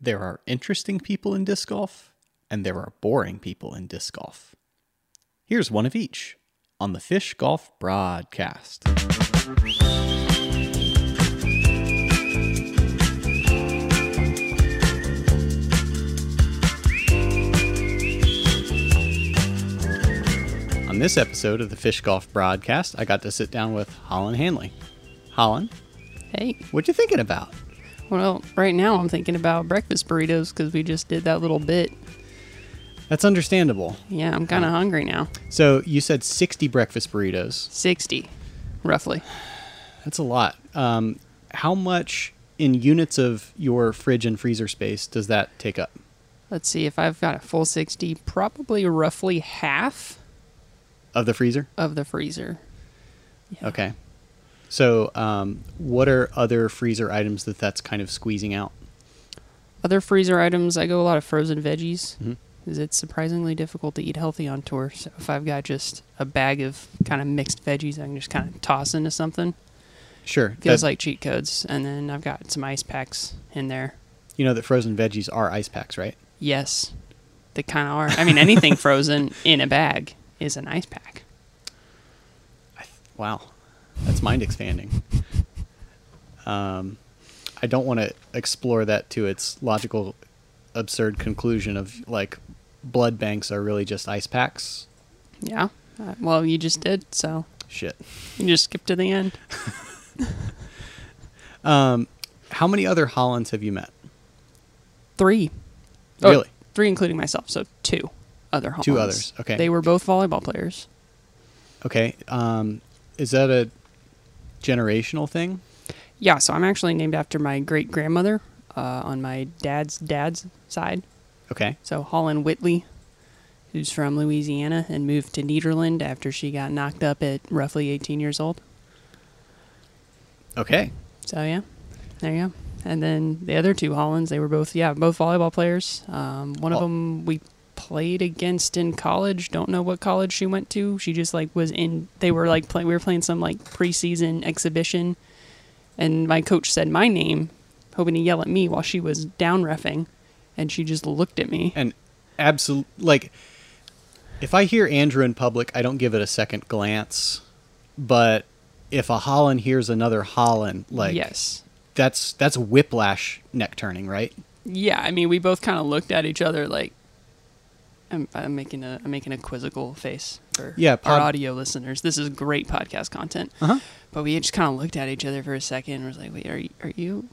There are interesting people in disc golf, and there are boring people in disc golf. Here's one of each on the Fish Golf Brah-dcast. On this episode of the Fish Golf Brah-dcast, I got to sit down with Holyn Handley. Holyn, Hey, what you thinking about? Well, right now I'm thinking about breakfast burritos because we just did that little bit. That's understandable. Yeah, I'm kind of hungry now. So you said 60 breakfast burritos. 60, roughly. That's a lot. Um, how much in units of your fridge and freezer space does that take up? Let's see if I've got a full 60, probably roughly half Of the freezer? of the freezer. Yeah. Okay. So, um, what are other freezer items that that's kind of squeezing out? Other freezer items, I go a lot of frozen veggies. Mhm. 'cause It's surprisingly difficult to eat healthy on tour. So if I've got just a bag of kind of mixed veggies, I can just kind of toss into something. Sure. Feels that- like cheat codes. And then I've got some ice packs in there. you know that frozen veggies are ice packs, right? Yes, they kind of are. I mean, anything frozen in a bag is an ice pack. Wow, that's mind expanding. Um, I don't want to explore that to its logical, absurd conclusion of like blood banks are really just ice packs. Yeah. Uh, well, you just did, so Shit. you just skipped to the end. Um, how many other Holyns have you met? Three. Oh, Really? Three, including myself, so two other Holyns. Two others, okay. They were both volleyball players. Okay. Um, is that a generational thing? Yeah, so I'm actually named after my great grandmother uh, on my dad's dad's side. Okay. So Holland Whitley, who's from Louisiana and moved to Nederland after she got knocked up at roughly 18 years old. Okay. So yeah, there you go. And then the other two Holyns, they were both yeah, both volleyball players. Um, one of Oh. them we played against in college. Don't know what college she went to. She just like was in. They were like play, we were playing some like preseason exhibition, and my coach said my name, hoping to yell at me while she was down refing, and she just looked at me. And absolute like, if I hear Andrew in public, I don't give it a second glance. But if a Holyn hears another Holyn, like yes. that's that's whiplash neck turning, right? Yeah, I mean, we both kind of looked at each other like. I'm, I'm making a I'm making a quizzical face for Yeah, our audio listeners. This is great podcast content. Uh-huh. But we just kind of looked at each other for a second and was like, "Wait, are you are you,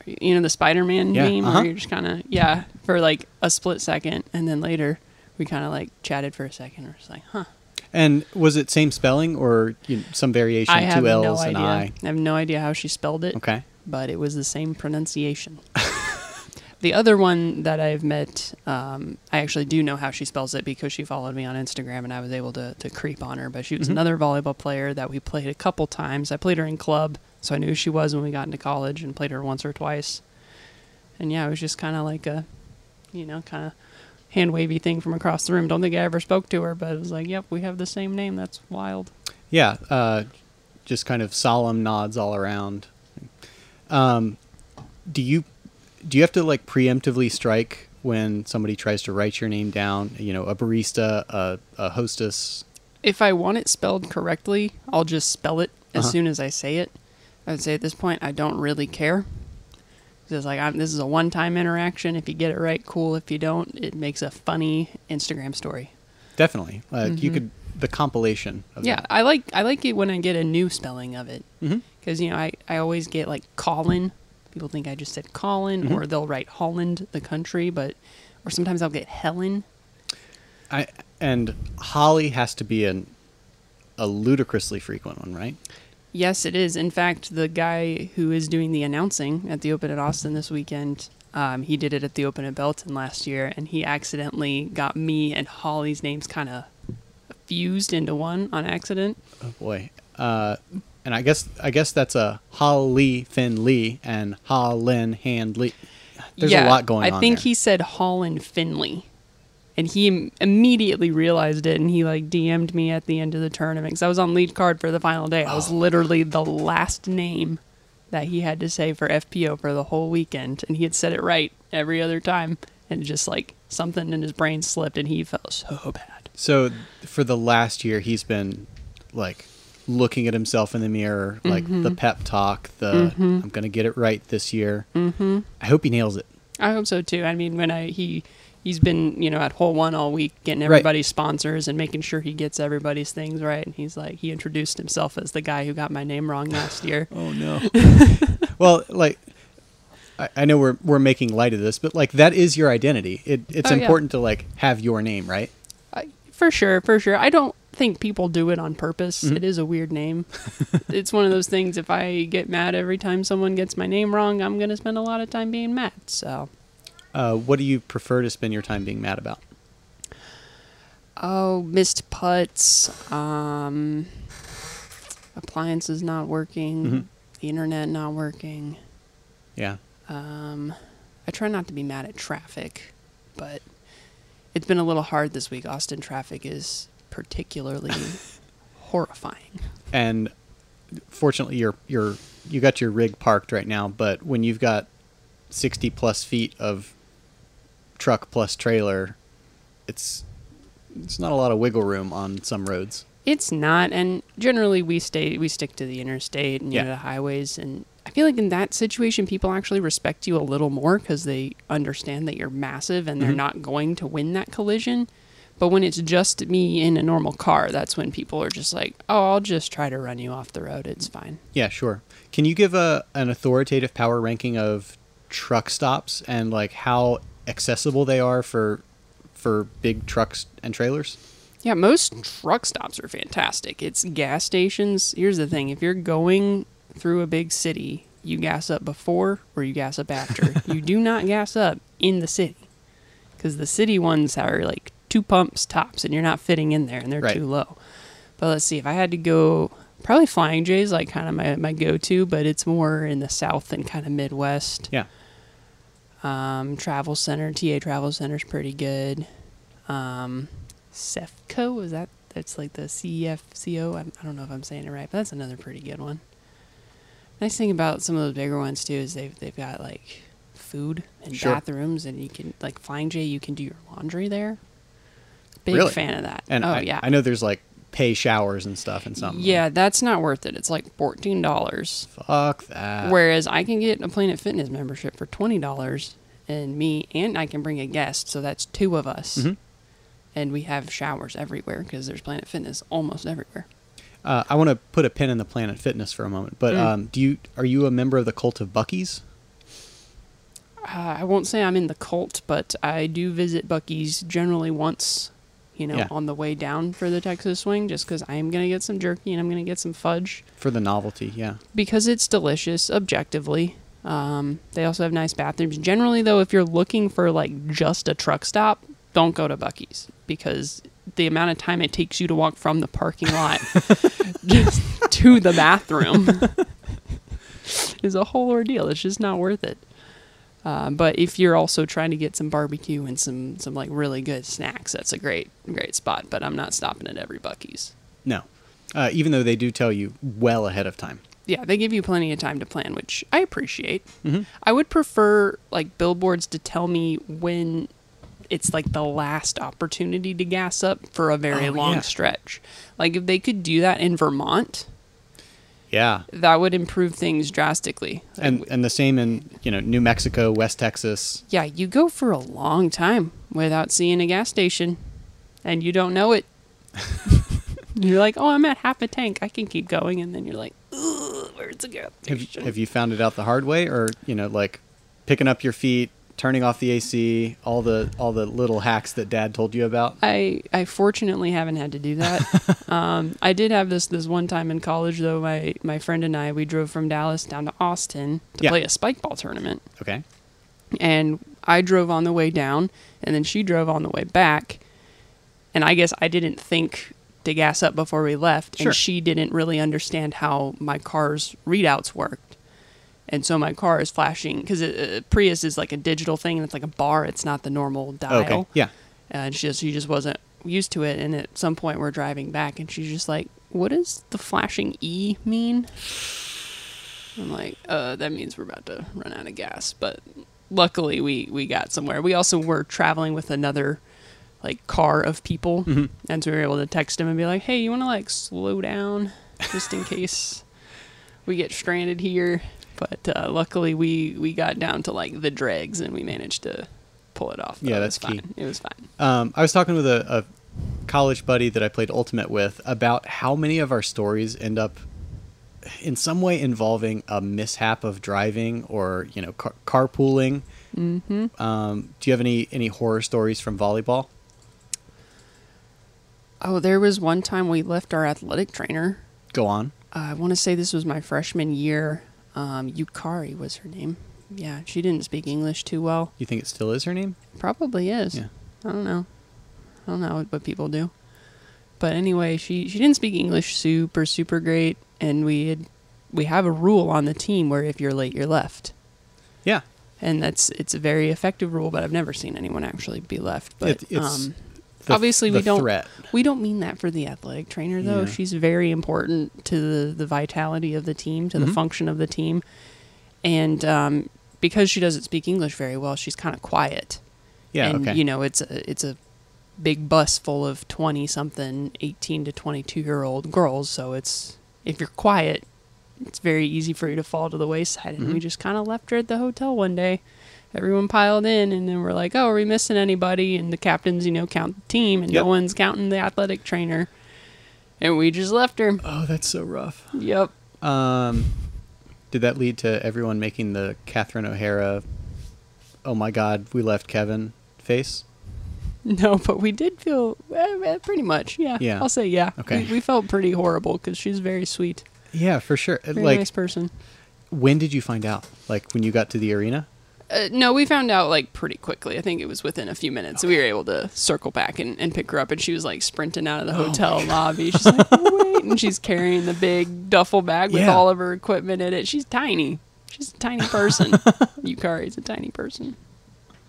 are you, you know the Spider-Man Yeah, meme uh-huh. where you're just kind of yeah for like a split second, and then later we kind of like chatted for a second. We're just like, huh. And was it same spelling or you know, some variation? I have two L's no and idea. I. I have no idea how she spelled it. Okay. but it was the same pronunciation. the other one that I've met, um, I actually do know how she spells it because she followed me on Instagram and I was able to, to creep on her. But she was Mhm. another volleyball player that we played a couple times. I played her in club, so I knew who she was when we got into college and played her once or twice. And yeah, it was just kind of like a, you know, kind of hand wavy thing from across the room. Don't think I ever spoke to her, but it was like, yep, we have the same name. That's wild. Yeah. Uh, just kind of solemn nods all around. Um, do you do you have to like preemptively strike when somebody tries to write your name down? You know, a barista, a, a hostess. if I want it spelled correctly, I'll just spell it as Uh-huh. soon as I say it. I would say at this point, I don't really care. Because it's like I'm, this is a one-time interaction. If you get it right, cool. If you don't, it makes a funny Instagram story. Definitely. Uh, You could the compilation. Of Mm-hmm. Yeah, I like I like it when I get a new spelling of it. hmm Because you know I, I always get like Colin. People think I just said Colin, Mhm. or they'll write Holland, the country, but or sometimes I'll get Helen. I and Holly has to be an a ludicrously frequent one, right? Yes, it is. In fact, the guy who is doing the announcing at the Open at Austin this weekend, um, he did it at the Open at Belton last year, and he accidentally got me and Holly's names kind of fused into one on accident. Oh boy. Uh, and I guess I guess that's a Holly Finley and Holyn Handley. There's a Yeah, lot going I on. I think there. he said Holyn Finley, and he im- immediately realized it, and he like DM'd me at the end of the tournament because I was on lead card for the final day. I was Oh. literally the last name that he had to say for FPO for the whole weekend, and he had said it right every other time, and just like something in his brain slipped, and he felt so bad. So for the last year, he's been like looking at himself in the mirror, like the pep talk, the I'm gonna get it right this year. Mm-hmm. I hope he nails it. I hope so too. I mean, when I he he's been you know at hole one all week getting Right. everybody's sponsors and making sure he gets everybody's things right. And he's like he introduced himself as the guy who got my name wrong last year. Oh no. well, like I, I know we're we're making light of this, but like that is your identity. It, it's Oh, yeah. important to like have your name, right? I, for sure, for sure. I don't think people do it on purpose. Mhm. It is a weird name. it's one of those things. If I get mad every time someone gets my name wrong, I'm gonna spend a lot of time being mad. So, Uh, what do you prefer to spend your time being mad about? oh, missed putts, um, appliances not working, Mhm. the internet not working. Yeah. Um, I try not to be mad at traffic, but it's been a little hard this week. Austin traffic is particularly horrifying. And fortunately, you're you're you got your rig parked right now. But when you've got sixty plus feet of truck plus trailer, it's it's not a lot of wiggle room on some roads. It's not, and generally we stay we stick to the interstate and you know, the highways, and I feel like in that situation people actually respect you a little more because they understand that you're massive and they're Mhm. not going to win that collision. But when it's just me in a normal car, that's when people are just like, "Oh, I'll just try to run you off the road. It's fine." Yeah, sure. Can you give a an authoritative power ranking of truck stops and like how accessible they are for for big trucks and trailers? Yeah, most truck stops are fantastic. It's gas stations. Here's the thing if you're going through a big city, you gas up before or you gas up after. you do not gas up in the city because the city ones are like two pumps tops and you're not fitting in there and they're Right. too low. But let's see, if I had to go, probably Flying J is like kind of my, my go to, but it's more in the south and kind of Midwest. Yeah. Um, Travel Center, TA Travel Center is pretty good. Um, Cefco is that? That's like the CFCO. I'm, I don't know if I'm saying it right, but that's another pretty good one. Nice thing about some of those bigger ones too is they've they've got like food and Sure. bathrooms, and you can like Flying J. You can do your laundry there. Big Really? fan of that. And oh I, yeah, I know there's like pay showers and stuff and something. yeah, that's not worth it. It's like fourteen dollars. Fuck that. Whereas I can get a Planet Fitness membership for twenty dollars, and me and I can bring a guest, so that's two of us, Mhm. and we have showers everywhere because there's Planet Fitness almost everywhere. Uh, I want to put a pin in the Planet Fitness for a moment, but Mm. um, do you are you a member of the cult of Buc-ee's? Uh, I won't say I'm in the cult, but I do visit Buc-ee's generally once, you know, Yeah. on the way down for the Texas swing, just because I am gonna get some jerky and I'm gonna get some fudge For the novelty, yeah. because it's delicious objectively. Um, they also have nice bathrooms. Generally, though, if you're looking for like just a truck stop, don't go to Buc-ee's because the amount of time it takes you to walk from the parking lot just to the bathroom is a whole ordeal. It's just not worth it. Uh, but if you're also trying to get some barbecue and some some like really good snacks, that's a great great spot. But I'm not stopping at every Buc-ee's. No, uh, even though they do tell you well ahead of time. Yeah, they give you plenty of time to plan, which I appreciate. Mhm. I would prefer like billboards to tell me when it's like the last opportunity to gas up for a very Oh, long yeah. stretch. Like if they could do that in Vermont, Yeah, that would improve things drastically. And and the same in you know New Mexico, West Texas. yeah, you go for a long time without seeing a gas station and you don't know it. you're like, "Oh, I'm at half a tank. I can keep going." And then you're like, "Ugh, where's the gas station?" you, have you found it out the hard way, or you know like picking up your feet, turning off the AC, all the all the little hacks that Dad told you about? I I fortunately haven't had to do that. um, I did have this this one time in college though. My my friend and I we drove from Dallas down to Austin to Yeah. play a spike ball tournament, Okay. and I drove on the way down, and then she drove on the way back. And I guess I didn't think to gas up before we left, Sure. and she didn't really understand how my car's readouts worked. And so my car is flashing because uh, Prius is like a digital thing, and it's like a bar. It's not the normal dial Okay. Yeah. and she just she just wasn't used to it. And at some point, we're driving back, and she's just like, "What does the flashing E mean?" I'm like, uh, that means we're about to run out of gas. But luckily, we we got somewhere. We also were traveling with another like car of people, Mhm. and so we were able to text him and be like, hey, you want to like slow down just in case we get stranded here. But uh, luckily, we we got down to like the dregs and we managed to pull it off. Yeah, that's was key. fine. It was fine. Um, I was talking with a, a college buddy that I played Ultimate with about how many of our stories end up in some way involving a mishap of driving or you know car- carpooling. Mm-hmm. Um, do you have any any horror stories from volleyball? Oh, there was one time we left our athletic trainer. Go on. I want to say this was my freshman year. Um, Yukari was her name. Yeah, she didn't speak English too well. You think it still is her name? Probably is. Yeah. I don't know. I don't know what people do. But anyway, she she didn't speak English super super great, and we had we have a rule on the team where if you're late, you're left, Yeah. and that's it's a very effective rule. But I've never seen anyone actually be left. But It- it's um, The- obviously the we don't threat. we don't mean that for the athletic trainer though. Yeah. She's very important to the, the vitality of the team, to the Mhm. function of the team. And um, because she doesn't speak English very well, she's kind of quiet. Yeah. and okay. you know, it's a it's a big bus full of 20 something 18 to 22 year old girls, so it's if you're quiet, it's very easy for you to fall to the wayside. And we Mhm. just kind of left her at the hotel one day. Everyone piled in, and then we're like, "Oh, are we missing anybody?" And the captains, you know, count the team, and Yep. no one's counting the athletic trainer. And we just left her. oh, that's so rough. Yep. Um, did that lead to everyone making the Catherine O'Hara? Oh my God, we left Kevin face. No, but we did feel eh, eh, pretty much. Yeah. Yeah. I'll say yeah. Okay. We, we felt pretty horrible because she's very sweet, Yeah, for sure. very like, nice person. when did you find out? Like when you got to the arena? Uh, no, we found out like pretty quickly. I think it was within a few minutes. So we were able to circle back and, and pick her up, and she was like sprinting out of the Oh hotel lobby. She's like, wait, and she's carrying the big duffel bag with Yeah. all of her equipment in it. She's tiny. She's a tiny person. Yukari's a tiny person.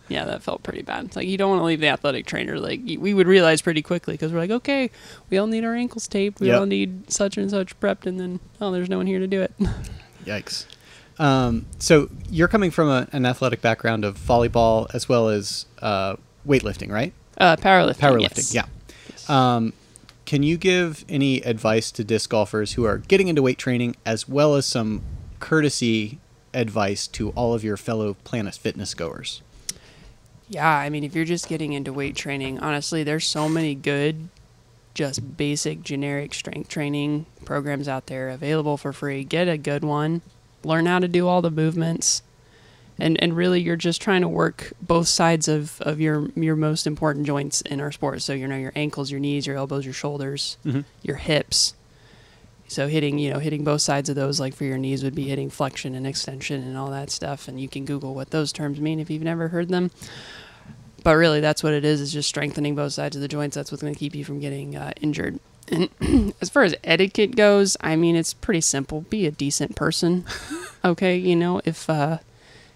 Yeah, that felt pretty bad. It's like you don't want to leave the athletic trainer. Like we would realize pretty quickly because we're like, okay, we all need our ankles taped. We Yep. all need such and such prepped, and then oh, there's no one here to do it. Yikes. Um, so you're coming from a, an athletic background of volleyball as well as uh, weightlifting, right? Uh, powerlifting. Powerlifting, yes. yeah. Yes. Um, can you give any advice to disc golfers who are getting into weight training, as well as some courtesy advice to all of your fellow Planet Fitness goers? Yeah, I mean, if you're just getting into weight training, honestly, there's so many good, just basic generic strength training programs out there available for free. Get a good one, learn how to do all the movements, and and really, you're just trying to work both sides of of your your most important joints in our sport. So you know your ankles, your knees, your elbows, your shoulders, Mhm. your hips. So hitting, you know, hitting both sides of those, like for your knees, would be hitting flexion and extension and all that stuff. And you can Google what those terms mean if you've never heard them. But really, that's what it is: is just strengthening both sides of the joints. That's what's going to keep you from getting uh, injured. And as far as etiquette goes, I mean, it's pretty simple. Be a decent person. okay, you know, if uh,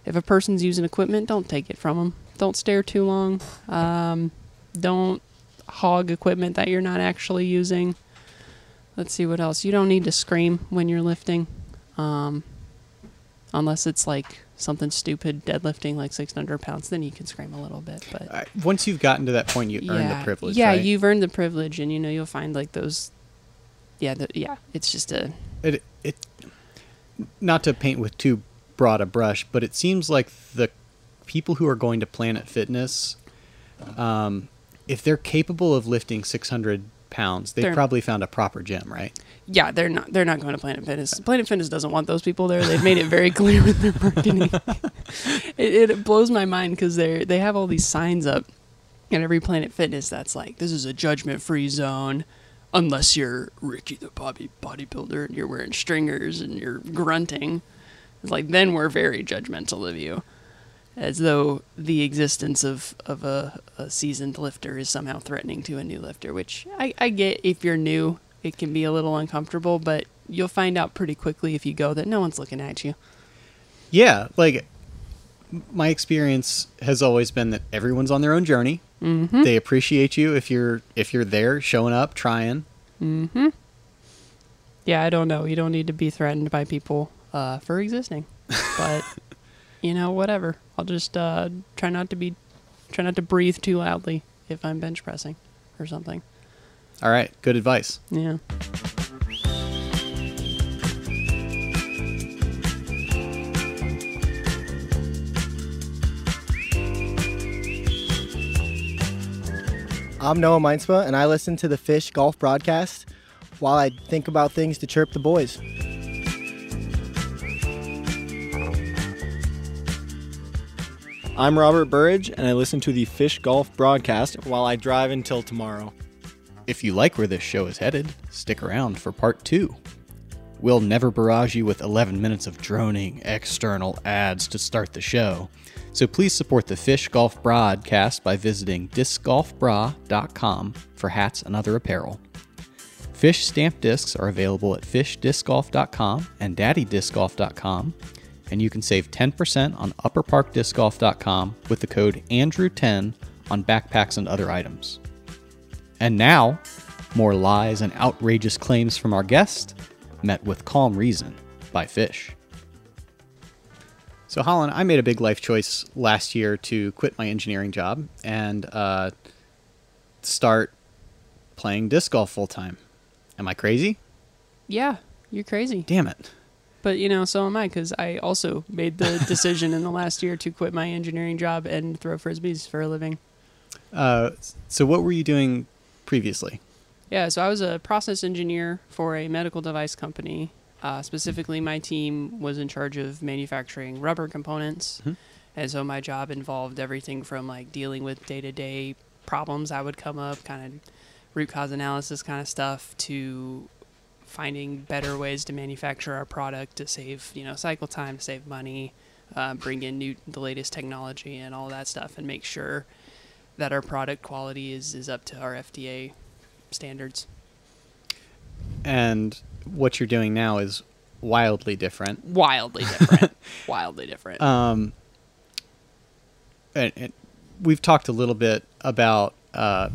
if a person's using equipment, don't take it from them. Don't stare too long. Um, don't hog equipment that you're not actually using. Let's see what else. You don't need to scream when you're lifting, um, unless it's like something stupid, deadlifting like 600 pounds. Then you can scream a little bit. But Uh, once you've gotten to that point, you earn the privilege. yeah, right? you've earned the privilege, and you know you'll find like those. Yeah, the, yeah. It's just a it, it not to paint with too broad a brush, but it seems like the people who are going to Planet Fitness, um, if they're capable of lifting 600 pounds, they've They're- probably found a proper gym, right? yeah. They're not. They're not going to Planet Fitness. Planet Fitness doesn't want those people there. They've made it very clear with their marketing. it, it blows my mind because they they have all these signs up at every Planet Fitness that's like this is a judgment free zone. Unless you're Ricky the Bobby bodybuilder and you're wearing stringers and you're grunting, it's like then we're very judgmental of you. As though the existence of, of a, a seasoned lifter is somehow threatening to a new lifter, which I, I get if you're new, it can be a little uncomfortable, but you'll find out pretty quickly if you go that no one's looking at you. Yeah, like my experience has always been that everyone's on their own journey. Mm-hmm. They appreciate you if you're if you're there, showing up, trying. Mm-hmm. Yeah, I don't know. You don't need to be threatened by people. uh, for existing. But you know, whatever. I'll just uh, try not to be, try not to breathe too loudly if I'm bench pressing or something. All right, good advice. Yeah. I'm Noah Meintsma, and I listen to the Fish Golf Brah-dcast while I think about things to chirp the boys. I'm Robert Burridge, and I listen to the Fish Golf Brah-dcast while I drive until tomorrow. If you like where this show is headed, stick around for part two. We'll never barrage you with 11 minutes of droning external ads to start the show. So please support the Fish Golf Brah-dcast by visiting discgolfbrah.com for hats and other apparel. Fish stamp discs are available at fishdiscgolf.com and daddydiscgolf.com, and you can save 10% on upperparkdiscgolf.com with the code ANDREW10 on backpacks and other items. And now, more lies and outrageous claims from our guest, met with calm reason by Fish. So, Holyn, I made a big life choice last year to quit my engineering job and uh, start playing disc golf full time. Am I crazy? Yeah, you're crazy. Damn it. But you know, so am I because I also made the decision in the last year to quit my engineering job and throw frisbees for a living. Uh, so, what were you doing previously? Yeah, so I was a process engineer for a medical device company. Uh, specifically, my team was in charge of manufacturing rubber components. Mhm. And so my job involved everything from like dealing with day to day problems that would come up, kind of root cause analysis kind of stuff, to finding better ways to manufacture our product to save, you know, cycle time, to save money, uh, bring in new, the latest technology and all that stuff, and make sure that our product quality is, is up to our FDA standards. And what you're doing now is wildly different. Wildly different. Wildly different. Um, and, and we've talked a little bit about, uh,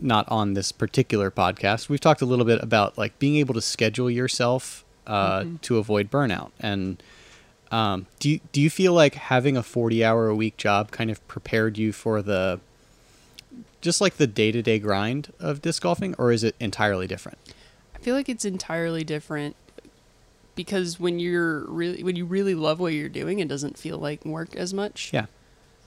not on this particular podcast. We've talked a little bit about like being able to schedule yourself uh, Mhm. to avoid burnout. And um, do you, do you feel like having a forty hour a week job kind of prepared you for the just like the day to day grind of disc golfing, or is it entirely different? I feel like it's entirely different because when you're really when you really love what you're doing, it doesn't feel like work as much. Yeah.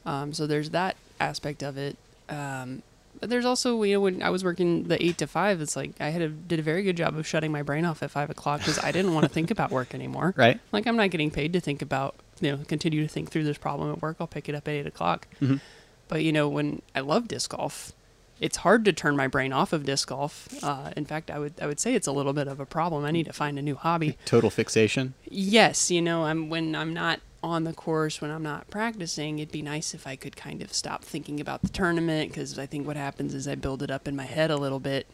Um, so there's that aspect of it. Um, but there's also you know when I was working the eight to five, it's like I had a, did a very good job of shutting my brain off at five o'clock because I didn't want to think about work anymore. Right. Like I'm not getting paid to think about you know continue to think through this problem at work. I'll pick it up at eight o'clock. Mhm. But you know when I love disc golf, it's hard to turn my brain off of disc golf. Uh, in fact, I would I would say it's a little bit of a problem. I need to find a new hobby. Total fixation. Yes, you know, I'm when I'm not on the course, when I'm not practicing, it'd be nice if I could kind of stop thinking about the tournament because I think what happens is I build it up in my head a little bit,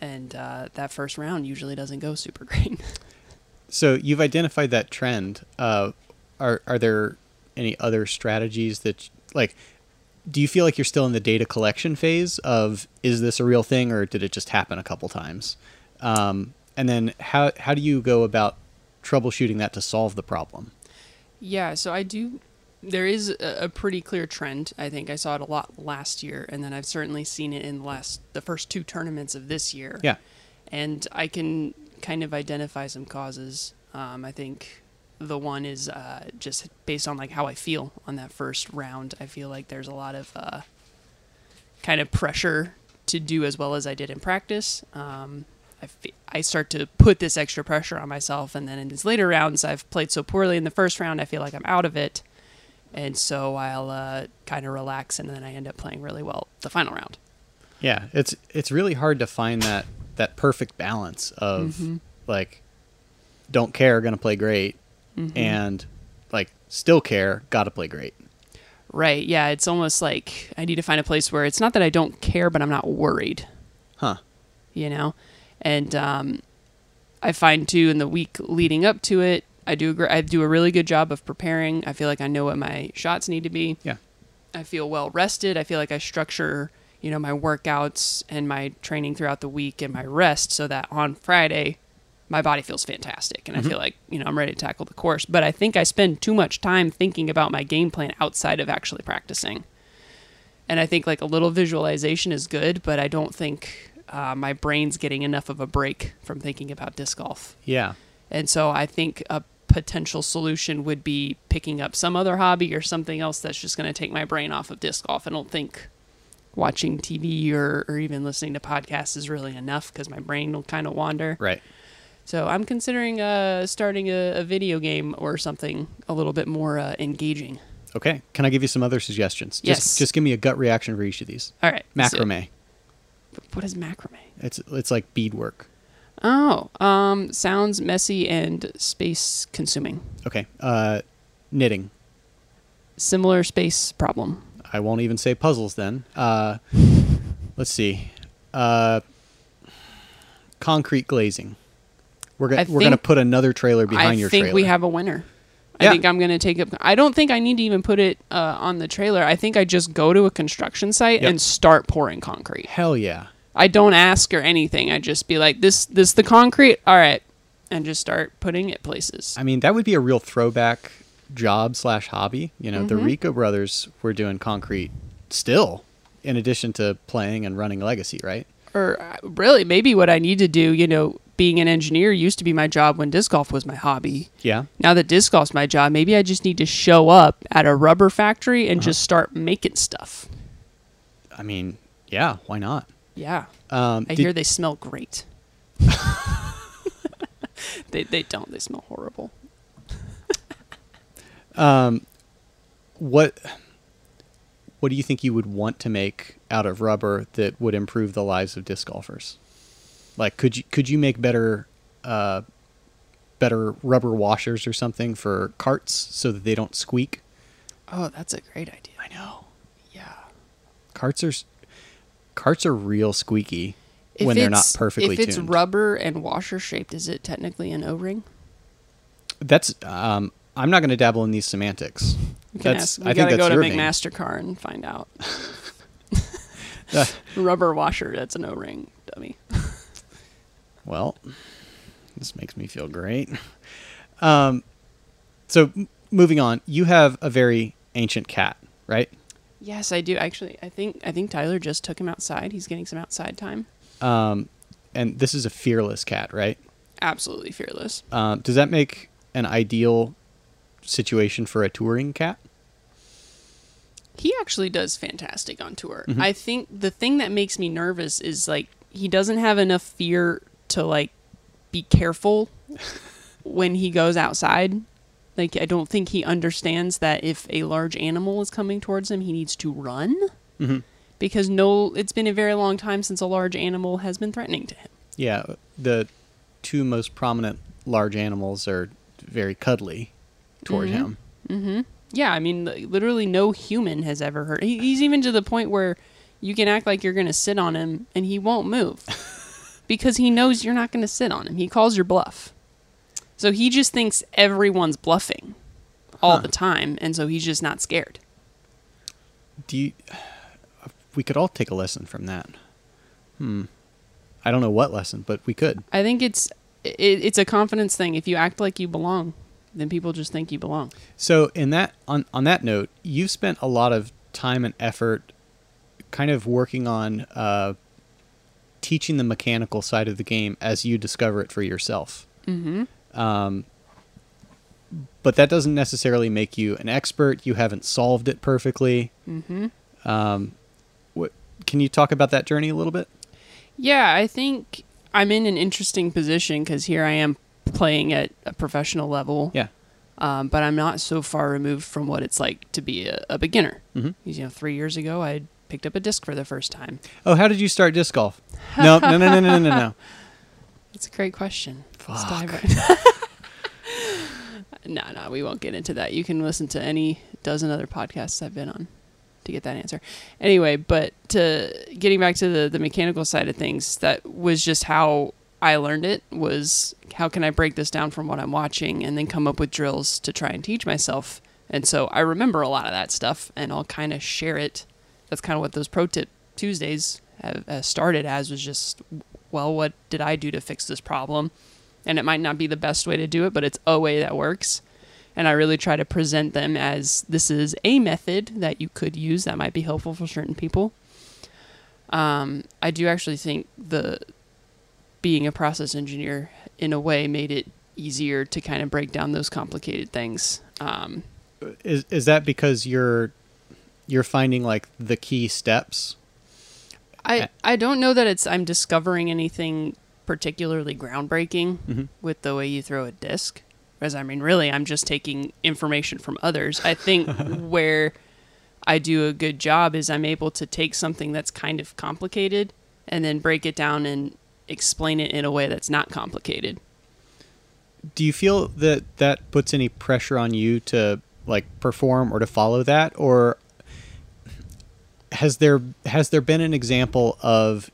and uh, that first round usually doesn't go super great. So you've identified that trend. Uh, are are there any other strategies that like? Do you feel like you're still in the data collection phase of is this a real thing or did it just happen a couple times? Um, and then how how do you go about troubleshooting that to solve the problem? Yeah, so I do. There is a, a pretty clear trend. I think I saw it a lot last year, and then I've certainly seen it in the last the first two tournaments of this year. Yeah. and I can kind of identify some causes. Um, I think the one is uh, just based on like how I feel on that first round. I feel like there's a lot of uh, kind of pressure to do as well as I did in practice. Um, I, I start to put this extra pressure on myself, and then in these later rounds, I've played so poorly in the first round, I feel like I'm out of it, and so I'll uh, kind of relax, and then I end up playing really well the final round. Yeah, it's it's really hard to find that that perfect balance of Mhm. like don't care, gonna play great, Mhm. and like still care, gotta play great. Right. Yeah. It's almost like I need to find a place where it's not that I don't care, but I'm not worried, Huh. you know? And um, I find too in the week leading up to it, I do, a I do a really good job of preparing. I feel like I know what my shots need to be. Yeah. I feel well rested. I feel like I structure, you know, my workouts and my training throughout the week and my rest so that on Friday my body feels fantastic and I feel like, you know, I'm ready to tackle the course. But I think I spend too much time thinking about my game plan outside of actually practicing. And I think like a little visualization is good, but I don't think uh, my brain's getting enough of a break from thinking about disc golf. Yeah. And so I think a potential solution would be picking up some other hobby or something else that's just going to take my brain off of disc golf. I don't think watching TV or, or even listening to podcasts is really enough because my brain will kind of wander. Right. So I'm considering uh, starting a, a video game or something a little bit more uh, engaging. Okay. Can I give you some other suggestions? Yes. Just, just give me a gut reaction for each of these. All right. Macrame. What is macrame? It's it's like beadwork. Oh, um, sounds messy and space consuming. Okay. Uh, knitting. Similar space problem. I won't even say puzzles then. Uh, let's see. Uh, concrete glazing. We're I gonna we're gonna put another trailer behind I your trailer. I think we have a winner. I Yeah. think I'm going to take it. I don't think I need to even put it uh, on the trailer. I think I just go to a construction site Yep. and start pouring concrete. Hell yeah. I don't ask or anything. I just be like, "This, this, the concrete. All right," and just start putting it places. I mean, that would be a real throwback job slash hobby. You know, the Mm-hmm. Rico brothers were doing concrete still, in addition to playing and running Legacy, right? or uh, really, maybe what I need to do, you know, being an engineer used to be my job when disc golf was my hobby. Yeah. Now that disc golf's my job, maybe I just need to show up at a rubber factory Uh-huh. and just start making stuff. I mean, yeah. Why not? Yeah. Um, I did- hear they smell great. they they don't. They smell horrible. um, what what do you think you would want to make out of rubber that would improve the lives of disc golfers? Like, could you could you make better uh, better rubber washers or something for carts so that they don't squeak? Oh, that's a great idea. I know Yeah. carts are carts are real squeaky If when they're not perfectly If it's tuned. rubber and washer shaped, is it technically an O-ring? That's um, I'm not going to dabble in these semantics. Can That's ask. I think gotta go to your vein. McMaster-Carr and find out. Uh, rubber washer. That's an O-ring, dummy. Well, this makes me feel great. Um, so m- moving on, you have a very ancient cat, right? Yes, I do. Actually, I think I think Tyler just took him outside. He's getting some outside time. Um, and this is a fearless cat, right? Absolutely fearless. Um, does that make an ideal situation for a touring cat? He actually does fantastic on tour. Mm-hmm. I think the thing that makes me nervous is like he doesn't have enough fear to like be careful when he goes outside. Like I don't think he understands that if a large animal is coming towards him, he needs to run. Mhm. Because no, it's been a very long time since a large animal has been threatening to him. Yeah, the two most prominent large animals are very cuddly toward mm-hmm. him. Yeah, I mean, literally no human has ever hurt. He, he's even to the point where you can act like you're going to sit on him and he won't move because he knows you're not going to sit on him. He calls your bluff. So he just thinks everyone's bluffing all Huh. the time, and so he's just not scared. Do you? We could all take a lesson from that. Hmm. I don't know what lesson, but we could. I think it's it, it's a confidence thing. If you act like you belong, then people just think you belong. So in that on on that note, you've spent a lot of time and effort, kind of working on uh, teaching the mechanical side of the game as you discover it for yourself. Mm-hmm. Um, but that doesn't necessarily make you an expert. You haven't solved it perfectly. Mm-hmm. Um, what can you talk about that journey a little bit? Yeah, I think I'm in an interesting position because here I am playing at a professional level. Yeah. um, but I'm not so far removed from what it's like to be a, a beginner. Mhm. You know, three years ago, I picked up a disc for the first time. Oh, how did you start disc golf? No, no, no, no, no, no, no. That's a great question. Fuck. no, no, we won't get into that. You can listen to any dozen other podcasts I've been on to get that answer. Anyway, but to getting back to the the mechanical side of things, that was just how I learned it. Was how can I break this down from what I'm watching and then come up with drills to try and teach myself. And so I remember a lot of that stuff, and I'll kind of share it. That's kind of what those pro tip Tuesdays have started as was just, well, what did I do to fix this problem? and it might not be the best way to do it, but it's a way that works. And I really try to present them as this is a method that you could use that might be helpful for certain people. Um, I do actually think the being a process engineer in a way made it easier to kind of break down those complicated things. Um, Is is that because you're you're finding like the key steps? I I don't know that it's I'm discovering anything particularly groundbreaking Mhm. with the way you throw a disc. As I mean, really, I'm just taking information from others. I think where I do a good job is I'm able to take something that's kind of complicated and then break it down and explain it in a way that's not complicated. Do you feel that that puts any pressure on you to like perform or to follow that or has there has there been an example of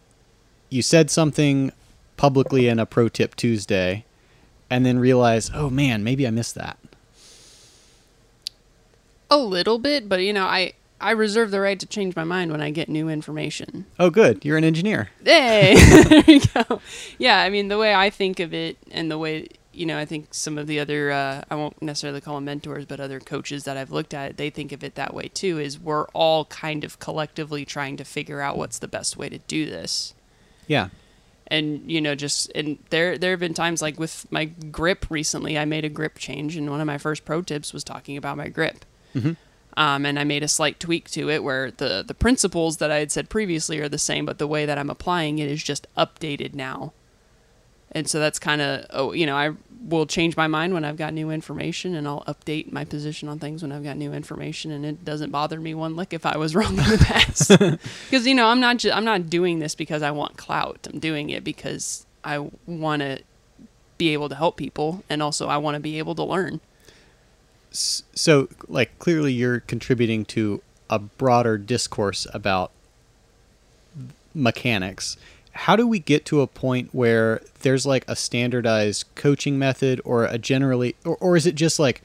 you said something publicly in a pro tip Tuesday and then realize, "Oh man, maybe I missed that." A little bit, but you know, I I reserve the right to change my mind when I get new information. Oh good, you're an engineer. Hey, there you go. Yeah, I mean the way I think of it, and the way you know, I think some of the other uh, I won't necessarily call them mentors, but other coaches that I've looked at, they think of it that way too. Is we're all kind of collectively trying to figure out what's the best way to do this, Yeah. and you know, just and there there have been times like with my grip recently, I made a grip change, and one of my first pro tips was talking about my grip. Mhm. Um, and I made a slight tweak to it where the the principles that I had said previously are the same, but the way that I'm applying it is just updated now. And so that's kind of oh, you know, I will change my mind when I've got new information, and I'll update my position on things when I've got new information, and it doesn't bother me one lick if I was wrong in the past. Because you know, I'm not ju- I'm not doing this because I want clout. I'm doing it because I want to be able to help people, and also I want to be able to learn. So, like, clearly you're contributing to a broader discourse about mechanics. How do we get to a point where there's like a standardized coaching method or a generally, or, or is it just like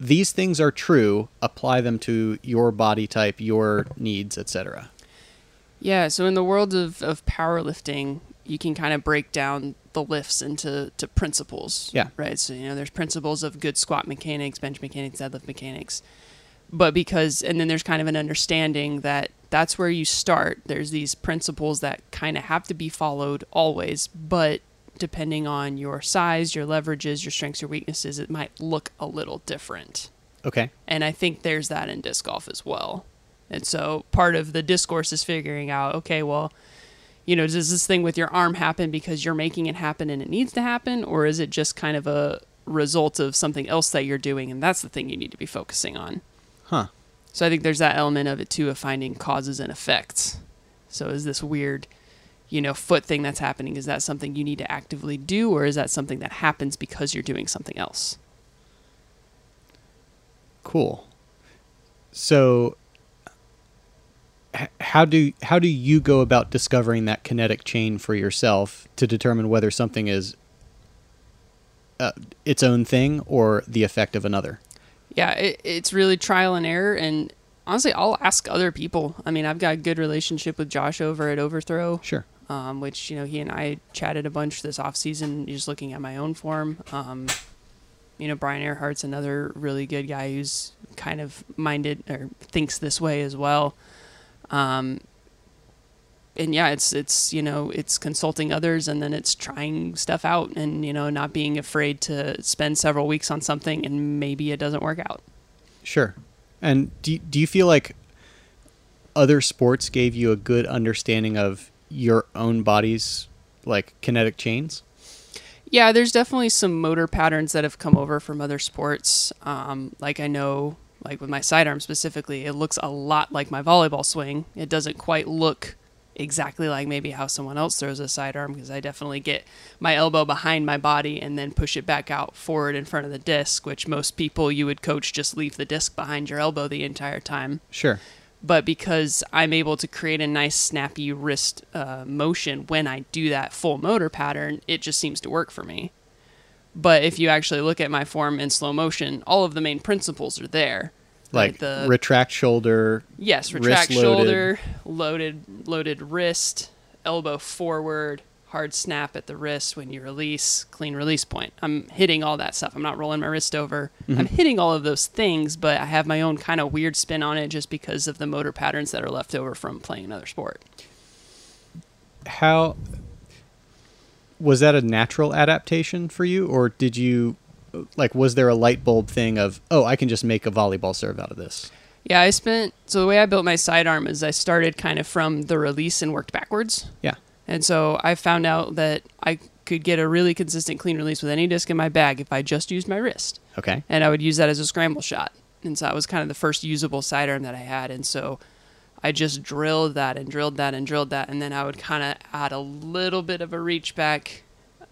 these things are true, apply them to your body type, your needs, etc.? Yeah, so in the world of, of powerlifting, you can kind of break down the lifts into to principles. Yeah. Right. So, you know, there's principles of good squat mechanics, bench mechanics, deadlift mechanics. But because, and then there's kind of an understanding that that's where you start. There's these principles that kind of have to be followed always, but depending on your size, your leverages, your strengths, your weaknesses, it might look a little different. Okay. And I think there's that in disc golf as well. And so part of the discourse is figuring out, okay, well, you know, does this thing with your arm happen because you're making it happen and it needs to happen? Or is it just kind of a result of something else that you're doing and that's the thing you need to be focusing on? So I think there's that element of it too of finding causes and effects. So is this weird, you know, foot thing that's happening, is that something you need to actively do or is that something that happens because you're doing something else? Cool. So, how do how do you go about discovering that kinetic chain for yourself to determine whether something is uh, its own thing or the effect of another? Yeah, it, it's really trial and error. And honestly, I'll ask other people. I mean, I've got a good relationship with Josh over at Overthrow, Sure. um, which, you know, he and I chatted a bunch this off season, just looking at my own form. Um, you know, Brian Earhart's another really good guy who's kind of minded or thinks this way as well. Um, and yeah, it's it's you know it's consulting others and then it's trying stuff out and you know not being afraid to spend several weeks on something and maybe it doesn't work out. Sure. And do you- do you feel like other sports gave you a good understanding of your own body's like kinetic chains? Yeah, there's definitely some motor patterns that have come over from other sports. Um, like I know, like with my sidearm specifically, it looks a lot like my volleyball swing. It doesn't quite look exactly like maybe how someone else throws a sidearm because I definitely get my elbow behind my body and then push it back out forward in front of the disc, which most people you would coach just leave the disc behind your elbow the entire time Sure. but because I'm able to create a nice snappy wrist uh, motion when I do that full motor pattern, it just seems to work for me. But if you actually look at my form in slow motion, all of the main principles are there. Like the retract shoulder. yes, retract loaded. shoulder, loaded loaded wrist, elbow forward, hard snap at the wrist when you release, clean release point. I'm hitting all that stuff. I'm not rolling my wrist over. Mm-hmm. I'm hitting all of those things, but I have my own kind of weird spin on it just because of the motor patterns that are left over from playing another sport. How was that a natural adaptation for you, or did you like was there a light bulb thing of oh I can just make a volleyball serve out of this? Yeah, I spent so the way I built my sidearm is I started kind of from the release and worked backwards. Yeah. And so I found out that I could get a really consistent clean release with any disc in my bag if I just used my wrist. Okay. And I would use that as a scramble shot. And so that was kind of the first usable sidearm that I had. And so I just drilled that and drilled that and drilled that. And then I would kind of add a little bit of a reach back.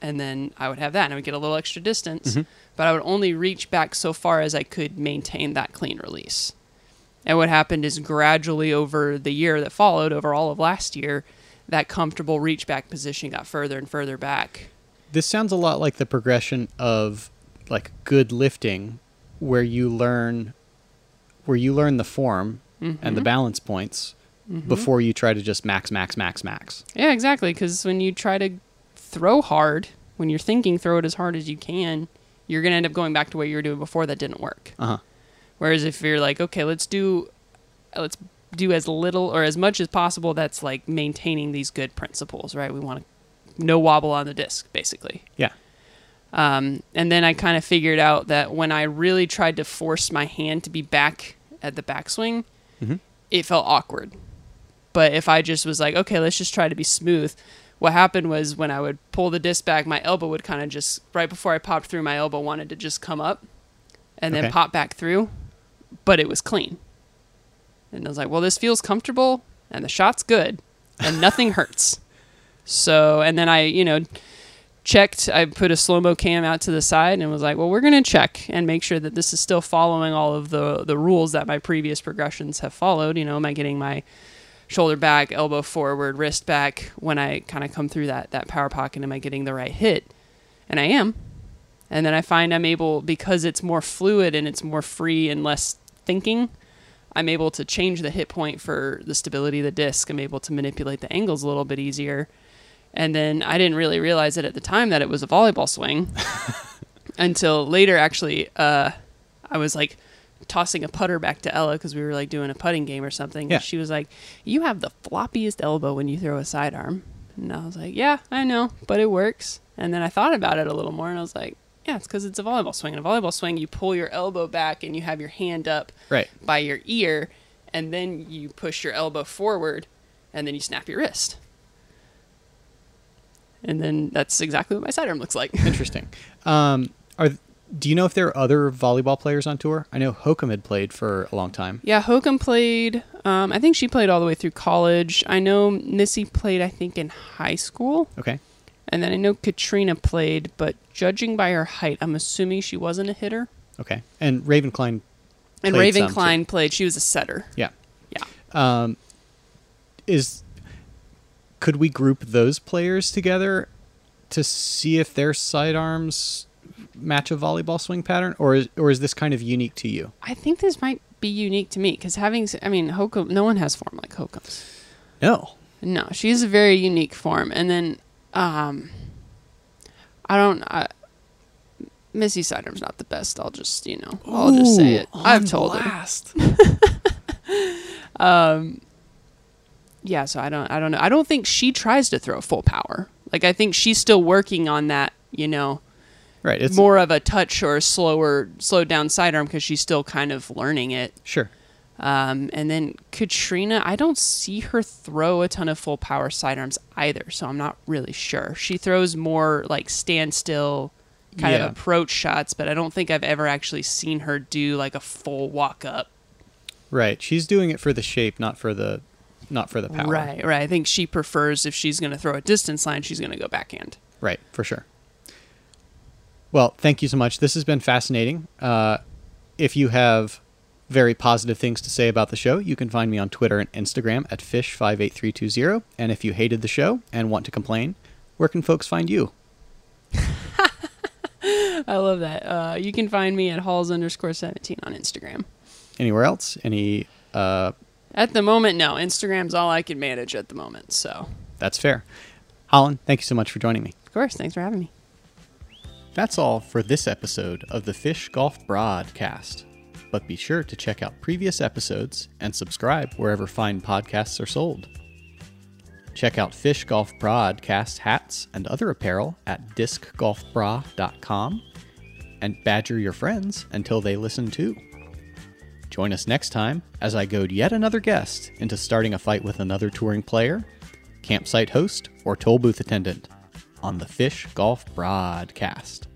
And then I would have that and I would get a little extra distance. Mm-hmm. But I would only reach back so far as I could maintain that clean release. And what happened is gradually over the year that followed, over all of last year, that comfortable reach back position got further and further back. This sounds a lot like the progression of like good lifting where you learn where you learn the form and the mm-hmm. balance points mm-hmm. before you try to just max max max max. Yeah, exactly. Because when you try to throw hard, when you're thinking throw it as hard as you can, you're going to end up going back to what you were doing before that didn't work. Uh-huh. Whereas if you're like, okay, let's do, let's do as little or as much as possible that's like maintaining these good principles, right? We want to no wobble on the disc, basically. Yeah. Um, and then I kind of figured out that when I really tried to force my hand to be back at the backswing, Mhm. it felt awkward. But if I just was like, okay, let's just try to be smooth, what happened was when I would pull the disc back, my elbow would kind of just, right before I popped through, my elbow wanted to just come up and then Okay. pop back through, but it was clean. And I was like, well, this feels comfortable and the shot's good and nothing hurts. So, and then I, you know, checked, I put a slow mo cam out to the side and was like, well, we're going to check and make sure that this is still following all of the, the rules that my previous progressions have followed. You know, am I getting my shoulder back, elbow forward, wrist back when I kind of come through that, that power pocket? Am I getting the right hit? And I am. And then I find I'm able, because it's more fluid and it's more free and less thinking, I'm able to change the hit point for the stability of the disc. I'm able to manipulate the angles a little bit easier. And then I didn't really realize it at the time that it was a volleyball swing until later, actually. Uh, I was like tossing a putter back to Ella because we were like doing a putting game or something. Yeah. She was like, You have the floppiest elbow when you throw a sidearm. And I was like, Yeah, I know, but it works. And then I thought about it a little more and I was like, Yeah, it's because it's a volleyball swing. In a volleyball swing, you pull your elbow back and you have your hand up Right. by your ear, and then you push your elbow forward, and then you snap your wrist. And then that's exactly what my sidearm looks like. Interesting. Um, are do you know if there are other volleyball players on tour? I know Hokum had played for a long time. yeah, Hokum played. Um, I think she played all the way through college. I know Missy played. I think in high school, Okay. and then I know Catrina played. But judging by her height, I'm assuming she wasn't a hitter. Okay. And Raven Klein. And Raven some, too. Klein played. She was a setter. Yeah. Yeah. Um, is could we group those players together to see if their sidearms match a volleyball swing pattern, or is or is this kind of unique to you? I think this might be unique to me because having, I mean, Hokum, no one has form like Hokum's. No. No, she she's a very unique form. And then, um, I don't. I, Missy Siderm's not the best. I'll just, you know, I'll just say it. I've told her. Um, yeah. So I don't. I don't know. I don't think she tries to throw full power. Like I think she's still working on that. You know, Right. It's more of a touch or a slower, slowed down sidearm because she's still kind of learning it. sure. Um, and then Catrina, I don't see her throw a ton of full power sidearms either, so I'm not really sure. She throws more like standstill kind Yeah. of approach shots, but I don't think I've ever actually seen her do like a full walk up. Right. She's doing it for the shape, not for the not for the power. Right, right. I think she prefers if she's going to throw a distance line, she's going to go backhand. Right, for sure. Well, thank you so much. This has been fascinating. Uh, if you have very positive things to say about the show, you can find me on Twitter and Instagram at fish58320. And if you hated the show and want to complain, where can folks find you? I love that. Uh, you can find me at halls underscore 17 on Instagram. Anywhere else? Any? Uh, At the moment, no. Instagram's all I can manage at the moment, so. that's fair. Holyn, thank you so much for joining me. Of course. Thanks for having me. That's all for this episode of the Fish Golf Brah-dcast. But be sure to check out previous episodes and subscribe wherever fine podcasts are sold. Check out Fish Golf Brah-dcast hats and other apparel at discgolfbrah.com and badger your friends until they listen too. Join us next time as I goad yet another guest into starting a fight with another touring player, campsite host, or toll booth attendant on the Fish Golf Brah-dcast.